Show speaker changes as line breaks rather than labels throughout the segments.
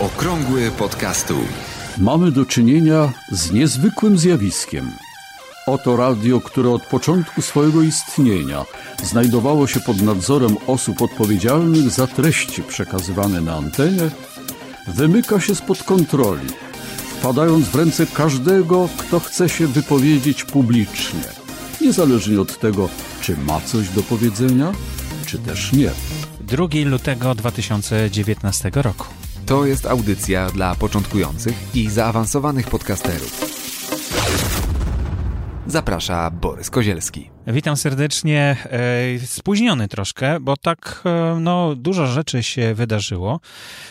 Okrągły podcastu.
Mamy do czynienia z niezwykłym zjawiskiem. Oto radio, które od początku swojego istnienia znajdowało się pod nadzorem osób odpowiedzialnych za treści przekazywane na antenie, wymyka się spod kontroli, wpadając w ręce każdego, kto chce się wypowiedzieć publicznie, niezależnie od tego, czy ma coś do powiedzenia, czy też nie.
2 lutego 2019 roku.
To jest audycja dla początkujących i zaawansowanych podcasterów. Zaprasza Borys Kozielski.
Witam serdecznie. E, spóźniony troszkę, bo tak e, no, dużo rzeczy się wydarzyło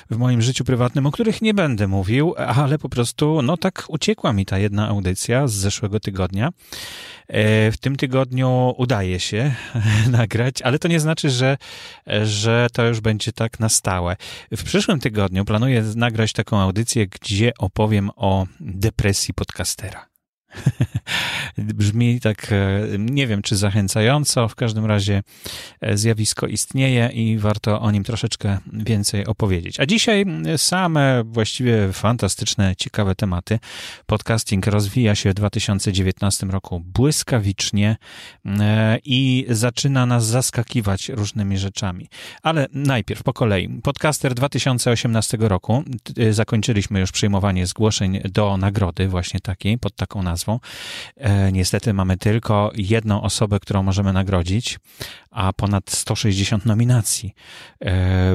w moim życiu prywatnym, o których nie będę mówił, ale po prostu no tak uciekła mi ta jedna audycja z zeszłego tygodnia. E, w tym tygodniu udaje się nagrać, ale to nie znaczy, że, że to już będzie tak na stałe. W przyszłym tygodniu planuję nagrać taką audycję, gdzie opowiem o depresji podcastera. Brzmi tak, e, nie wiem czy zachęcająco, w każdym razie e, zjawisko istnieje i warto o nim troszeczkę więcej opowiedzieć. A dzisiaj same właściwie fantastyczne, ciekawe tematy. Podcasting rozwija się w 2019 roku błyskawicznie e, i zaczyna nas zaskakiwać różnymi rzeczami. Ale najpierw po kolei. Podcaster 2018 roku zakończyliśmy już przyjmowanie zgłoszeń do nagrody właśnie takiej, pod taką nazwą. E, niestety mamy tylko jedną osobę, którą możemy nagrodzić, a ponad 160 nominacji e,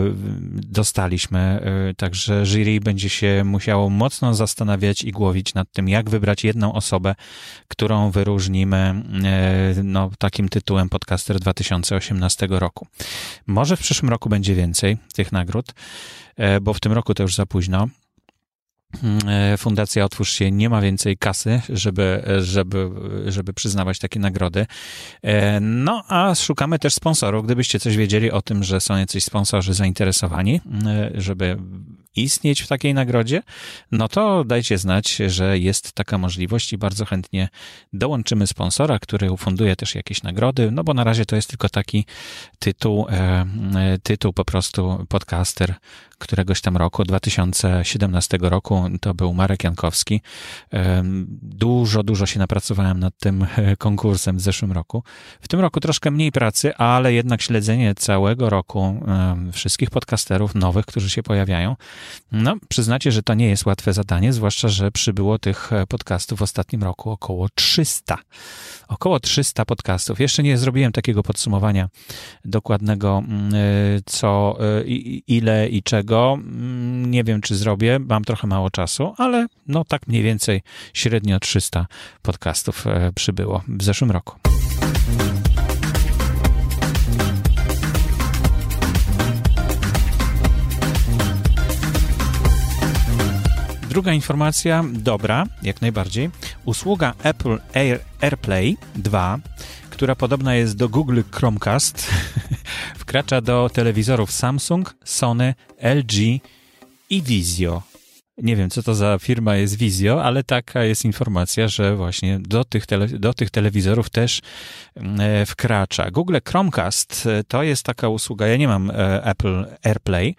dostaliśmy. E, także jury będzie się musiało mocno zastanawiać i głowić nad tym, jak wybrać jedną osobę, którą wyróżnimy no, takim tytułem Podcaster 2018 roku. Może w przyszłym roku będzie więcej tych nagród, bo w tym roku to już za późno. E, Fundacja Otwórz się nie ma więcej kasy, żeby, żeby, żeby przyznawać takie nagrody. E, no, a szukamy też sponsorów. Gdybyście coś wiedzieli o tym, że są jacyś sponsorzy zainteresowani, e, żeby istnieć w takiej nagrodzie, no to dajcie znać, że jest taka możliwość i bardzo chętnie dołączymy sponsora, który ufunduje też jakieś nagrody, no bo na razie to jest tylko taki tytuł, tytuł po prostu podcaster któregoś tam roku, 2017 roku, to był Marek Jankowski. Dużo, dużo się napracowałem nad tym e, konkursem w zeszłym roku. W tym roku troszkę mniej pracy, ale jednak śledzenie całego roku wszystkich podcasterów nowych, którzy się pojawiają. No, przyznacie, że to nie jest łatwe zadanie, zwłaszcza, że przybyło tych e, podcastów w ostatnim roku około 300. Około 300 podcastów. Jeszcze nie zrobiłem takiego podsumowania dokładnego, mm, e, co, ile i czego mm, nie wiem, czy zrobię, mam trochę mało czasu, ale no tak mniej więcej średnio 300 podcastów e, przybyło w zeszłym roku. Druga informacja, dobra, jak najbardziej. Usługa Apple Air, AirPlay 2 która podobna jest do Google Chromecast, wkracza do telewizorów Samsung, Sony, LG i Vizio. Nie wiem, co to za firma jest Vizio, ale taka jest informacja, że właśnie do tych, tele, do tych telewizorów też mm, e, wkracza. Google Chromecast e, to jest taka usługa, ja nie mam e, Apple AirPlay,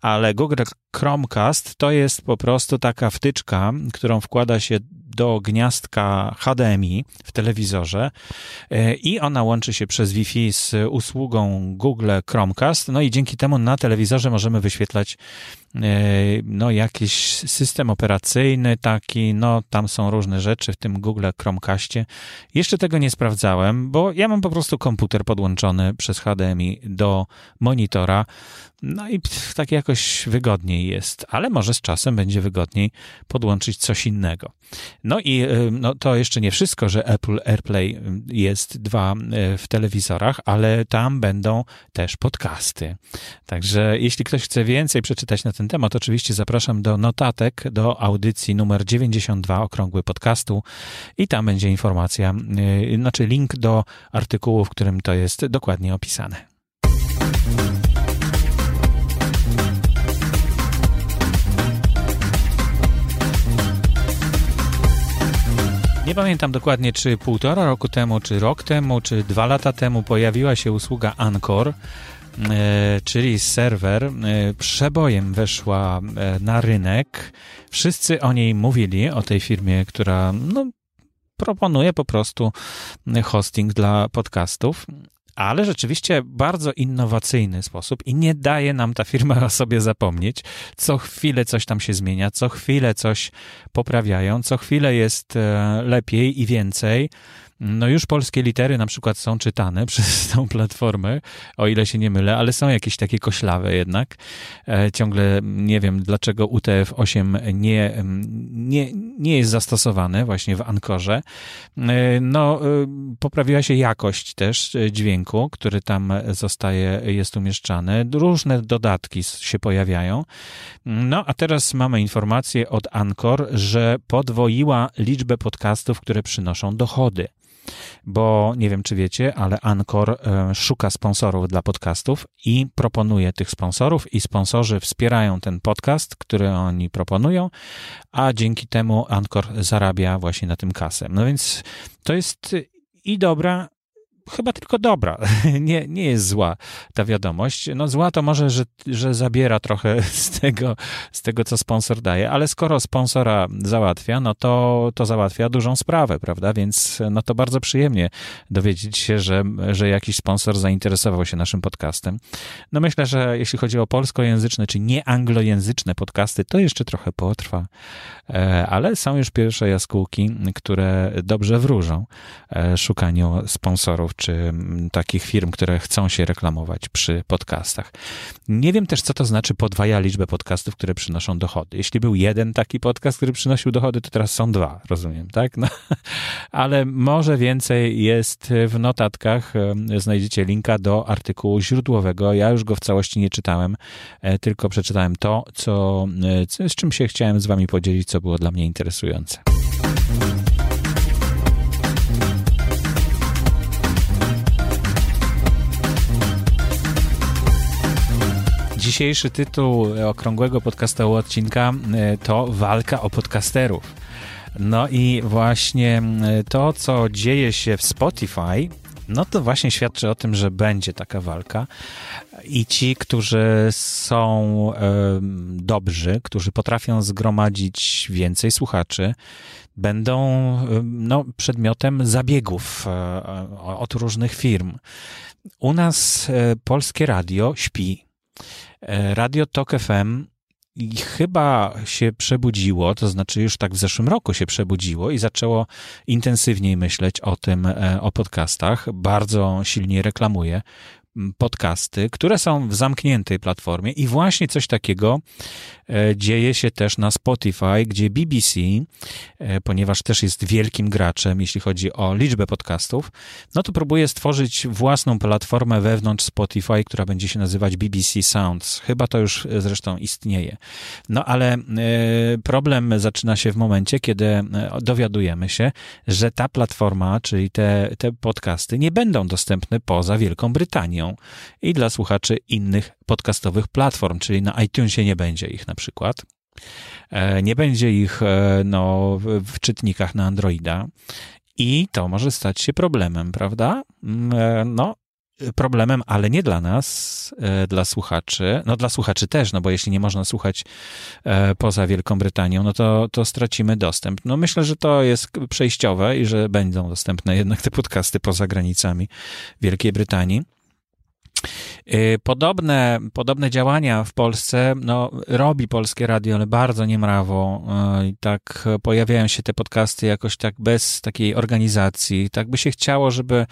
ale Google Chromecast to jest po prostu taka wtyczka, którą wkłada się do gniazdka HDMI w telewizorze e, i ona łączy się przez Wi-Fi z usługą Google Chromecast. No i dzięki temu na telewizorze możemy wyświetlać e, no jakiś system operacyjny taki, no tam są różne rzeczy w tym Google Chromecastie. Jeszcze tego nie sprawdzałem, bo ja mam po prostu komputer podłączony przez HDMI do monitora. No i tak jakoś wygodniej jest, ale może z czasem będzie wygodniej podłączyć coś innego. No i no, to jeszcze nie wszystko, że Apple AirPlay jest dwa w telewizorach, ale tam będą też podcasty. Także jeśli ktoś chce więcej przeczytać na ten temat, oczywiście zapraszam do notatek, do audycji numer 92 Okrągły Podcastu i tam będzie informacja, znaczy link do artykułu, w którym to jest dokładnie opisane. Nie pamiętam dokładnie, czy półtora roku temu, czy rok temu, czy dwa lata temu pojawiła się usługa Anchor, czyli serwer, przebojem weszła na rynek. Wszyscy o niej mówili, o tej firmie, która no, proponuje po prostu hosting dla podcastów ale rzeczywiście bardzo innowacyjny sposób i nie daje nam ta firma o sobie zapomnieć. Co chwilę coś tam się zmienia, co chwilę coś poprawiają, co chwilę jest e, lepiej i więcej. No już polskie litery na przykład są czytane przez tą platformę, o ile się nie mylę, ale są jakieś takie koślawe jednak. E, ciągle nie wiem, dlaczego UTF-8 nie, nie, nie jest zastosowane właśnie w Ankorze. E, no, e, poprawiła się jakość też dźwięku, który tam zostaje, jest umieszczany. Różne dodatki się pojawiają. No, a teraz mamy informację od Ankor, że podwoiła liczbę podcastów, które przynoszą dochody bo nie wiem, czy wiecie, ale Anchor e, szuka sponsorów dla podcastów i proponuje tych sponsorów, i sponsorzy wspierają ten podcast, który oni proponują, a dzięki temu Anchor zarabia właśnie na tym kasę. No więc to jest i dobra, chyba tylko dobra. Nie, nie jest zła ta wiadomość. No zła to może, że, że zabiera trochę z tego, z tego, co sponsor daje, ale skoro sponsora załatwia, no to, to załatwia dużą sprawę, prawda? Więc no to bardzo przyjemnie dowiedzieć się, że, że jakiś sponsor zainteresował się naszym podcastem. No myślę, że jeśli chodzi o polskojęzyczne czy nieanglojęzyczne podcasty, to jeszcze trochę potrwa, e, ale są już pierwsze jaskółki, które dobrze wróżą e, szukaniu sponsorów czy mm, takich firm, które chcą się reklamować przy podcastach. Nie wiem też, co to znaczy podwaja liczbę podcastów, które przynoszą dochody. Jeśli był jeden taki podcast, który przynosił dochody, to teraz są dwa, rozumiem, tak? No, ale może więcej jest w notatkach. Znajdziecie linka do artykułu źródłowego. Ja już go w całości nie czytałem, e, tylko przeczytałem to, co, e, z czym się chciałem z wami podzielić, co było dla mnie interesujące. Dzisiejszy tytuł okrągłego podcastowego odcinka e, to Walka o podcasterów. No i właśnie to, co dzieje się w Spotify, no to właśnie świadczy o tym, że będzie taka walka i ci, którzy są e, dobrzy, którzy potrafią zgromadzić więcej słuchaczy, będą e, no, przedmiotem zabiegów od różnych firm. U nas polskie radio śpi. E, Radio Tok FM chyba się przebudziło, to znaczy już tak w zeszłym roku się przebudziło i zaczęło intensywniej myśleć o tym, e, o podcastach. Bardzo silnie reklamuje podcasty, które są w zamkniętej platformie i właśnie coś takiego e, dzieje się też na Spotify, gdzie BBC, e, ponieważ też jest wielkim graczem, jeśli chodzi o liczbę podcastów, no to próbuje stworzyć własną platformę wewnątrz Spotify, która będzie się nazywać BBC Sounds. Chyba to już zresztą istnieje. No ale e, problem zaczyna się w momencie, kiedy dowiadujemy się, że ta platforma, czyli te, te podcasty nie będą dostępne poza Wielką Brytanią i dla słuchaczy innych podcastowych platform, czyli na iTunesie nie będzie ich na przykład. E, nie będzie ich e, no, w czytnikach na Androida i to może stać się problemem, prawda? Mm, e, no, problemem, ale nie dla nas, dla słuchaczy. No dla słuchaczy też, no bo jeśli nie można słuchać poza Wielką Brytanią, no to, to stracimy dostęp. No myślę, że to jest przejściowe i że będą dostępne jednak te podcasty poza granicami Wielkiej Brytanii. Y, podobne, podobne działania w Polsce no, robi polskie radio, ale bardzo niemrawo. Y, I tak pojawiają się te podcasty jakoś tak bez takiej organizacji. Tak by się chciało, żeby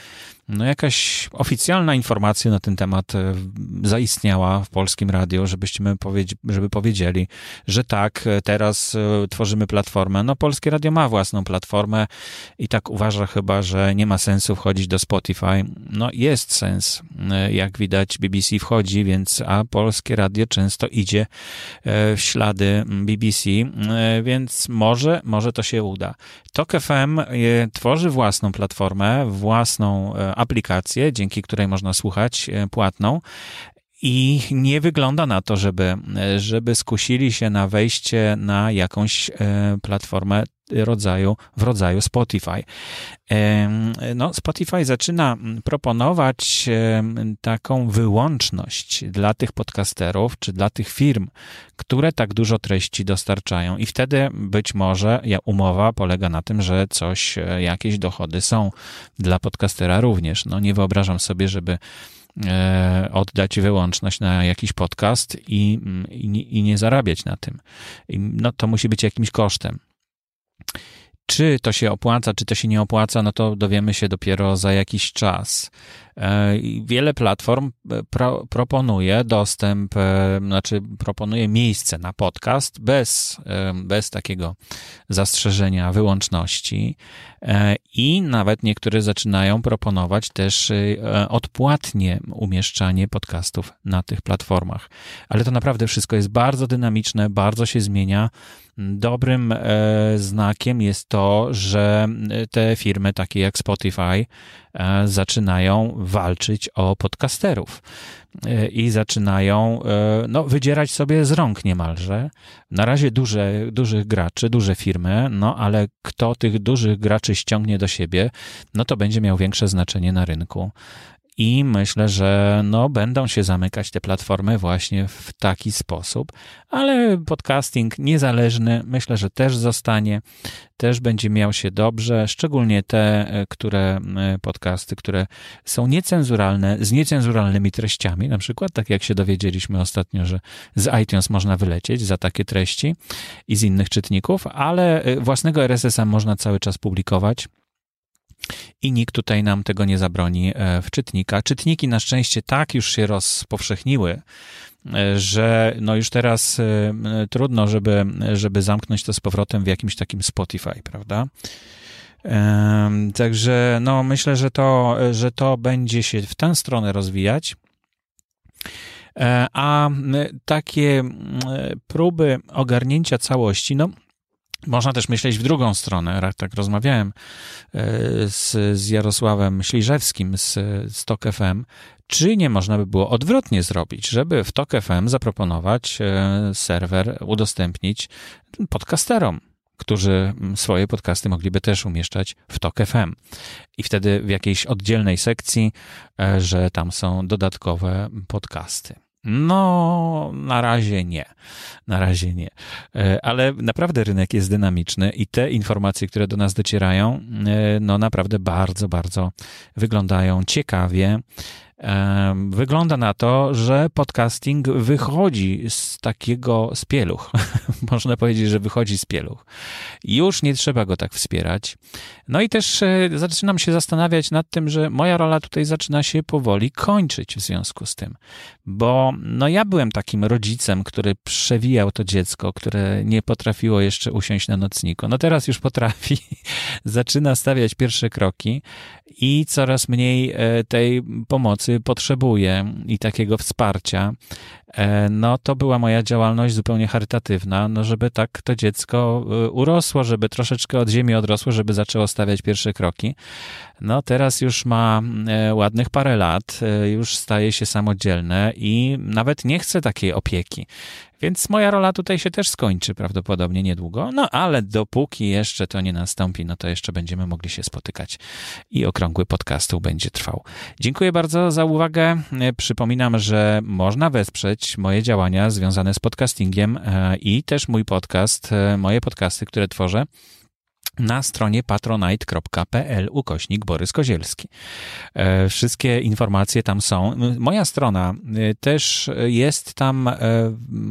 no jakaś oficjalna informacja na ten temat e, zaistniała w polskim radio, żebyśmy powiedzi żeby powiedzieli, że tak, e, teraz e, tworzymy platformę. No polskie radio ma własną platformę i tak uważa chyba, że nie ma sensu wchodzić do Spotify. No jest sens. Jak widać BBC wchodzi, więc a polskie radio często idzie w ślady BBC, więc może, może to się uda. Tok FM tworzy własną platformę, własną aplikację, dzięki której można słuchać e, płatną. I nie wygląda na to, żeby, żeby skusili się na wejście na jakąś platformę rodzaju, w rodzaju Spotify. No, Spotify zaczyna proponować taką wyłączność dla tych podcasterów, czy dla tych firm, które tak dużo treści dostarczają i wtedy być może umowa polega na tym, że coś, e, jakieś dochody są dla podcastera również. No, nie wyobrażam sobie, żeby e, oddać wyłączność na jakiś podcast i, i, i nie zarabiać na tym. no, to musi być jakimś kosztem. Czy to się opłaca, czy to się nie opłaca, no to dowiemy się dopiero za jakiś czas. E, wiele platform e, pro, proponuje dostęp, e, znaczy proponuje miejsce na podcast bez, bez takiego zastrzeżenia wyłączności i nawet niektóre zaczynają proponować też odpłatnie umieszczanie podcastów na tych platformach. Ale to naprawdę wszystko jest bardzo dynamiczne, bardzo się zmienia. Dobrym znakiem jest to, że te firmy takie jak Spotify zaczynają walczyć o podcasterów e, i zaczynają e, no, wydzierać sobie z rąk niemalże. Na razie duże, dużych graczy, duże firmy, no ale kto tych dużych graczy ściągnie do siebie, no to będzie miał większe znaczenie na rynku. I myślę, że no, będą się zamykać te platformy właśnie w taki sposób, ale podcasting niezależny myślę, że też zostanie, też będzie miał się dobrze, szczególnie te, e, które e, podcasty, które są niecenzuralne, z niecenzuralnymi treściami, na przykład, tak jak się dowiedzieliśmy ostatnio, że z iTunes można wylecieć za takie treści i z innych czytników, ale e, własnego RSS-a można cały czas publikować i nikt tutaj nam tego nie zabroni e, w czytnika. Czytniki na szczęście tak już się rozpowszechniły, e, że no już teraz e, trudno, żeby, żeby zamknąć to z powrotem w jakimś takim Spotify, prawda? Także no myślę, że to, że to będzie się w tę stronę rozwijać. A takie próby ogarnięcia całości, no można też myśleć w drugą stronę. Tak rozmawiałem e, z, z Jarosławem Śliżewskim z, z TOK FM. Czy nie można by było odwrotnie zrobić, żeby w TOK FM zaproponować e, serwer, udostępnić podcasterom, którzy swoje podcasty mogliby też umieszczać w TOK FM. I wtedy w jakiejś oddzielnej sekcji, e, że tam są dodatkowe podcasty. No, na razie nie. Na razie nie. E, ale naprawdę rynek jest dynamiczny i te informacje, które do nas docierają, e, no naprawdę bardzo, bardzo wyglądają ciekawie. Wygląda na to, że podcasting wychodzi z takiego z pieluch. Można powiedzieć, że wychodzi z pieluch. Już nie trzeba go tak wspierać. No i też e, zaczynam się zastanawiać nad tym, że moja rola tutaj zaczyna się powoli kończyć w związku z tym. Bo no ja byłem takim rodzicem, który przewijał to dziecko, które nie potrafiło jeszcze usiąść na nocniku. No teraz już potrafi. Zaczyna stawiać pierwsze kroki i coraz mniej e, tej pomocy potrzebuje i takiego wsparcia. E, no to była moja działalność zupełnie charytatywna, no żeby tak to dziecko urosło, żeby troszeczkę od ziemi odrosło, żeby zaczęło stawiać pierwsze kroki. No teraz już ma ładnych parę lat, już staje się samodzielne i nawet nie chce takiej opieki. Więc moja rola tutaj się też skończy prawdopodobnie niedługo, no ale dopóki jeszcze to nie nastąpi, no to jeszcze będziemy mogli się spotykać i okrągły podcastu będzie trwał. Dziękuję bardzo za uwagę. Przypominam, że można wesprzeć moje działania związane z podcastingiem e, i też mój podcast, e, moje podcasty, które tworzę na stronie patronite.pl ukośnik Borys Kozielski. E, wszystkie informacje tam są. Moja strona e, też jest tam e,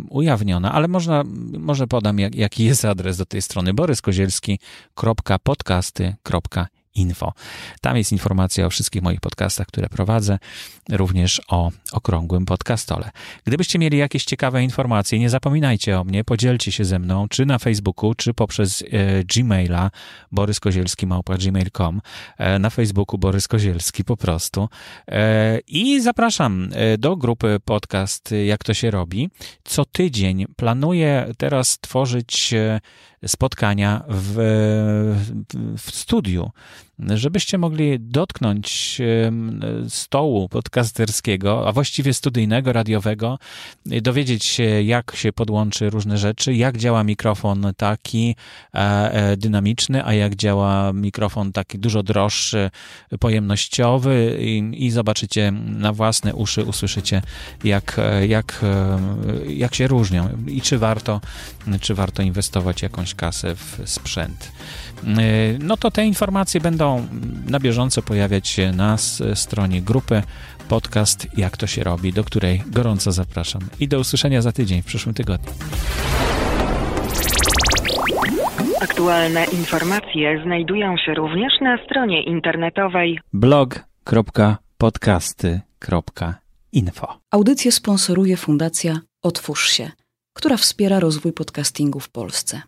ujawniona, ale można, może podam jak, jaki jest adres do tej strony boryskozielski.podcasty.info info. Tam jest informacja o wszystkich moich podcastach, które prowadzę, również o okrągłym podcastole. Gdybyście mieli jakieś ciekawe informacje, nie zapominajcie o mnie, podzielcie się ze mną, czy na Facebooku, czy poprzez e, Gmaila boryskozielski.gmail.com e, na Facebooku Borys Kozielski po prostu. E, I zapraszam e, do grupy podcast Jak to się robi. Co tydzień planuję teraz tworzyć e, spotkania w, w studiu, żebyście mogli dotknąć stołu podcasterskiego, a właściwie studyjnego, radiowego, dowiedzieć się, jak się podłączy różne rzeczy, jak działa mikrofon taki e, e, dynamiczny, a jak działa mikrofon taki dużo droższy, pojemnościowy i, i zobaczycie na własne uszy, usłyszycie, jak, jak, jak się różnią i czy warto, czy warto inwestować jakąś kasę w sprzęt. E, no to te informacje będą na bieżąco pojawiać się na stronie grupy podcast Jak to się robi, do której gorąco zapraszam. I do usłyszenia za tydzień, w przyszłym tygodniu.
Aktualne informacje znajdują się również na stronie internetowej
blog.podcasty.info.
Audycję sponsoruje Fundacja Otwórz się, która wspiera rozwój podcastingu w Polsce.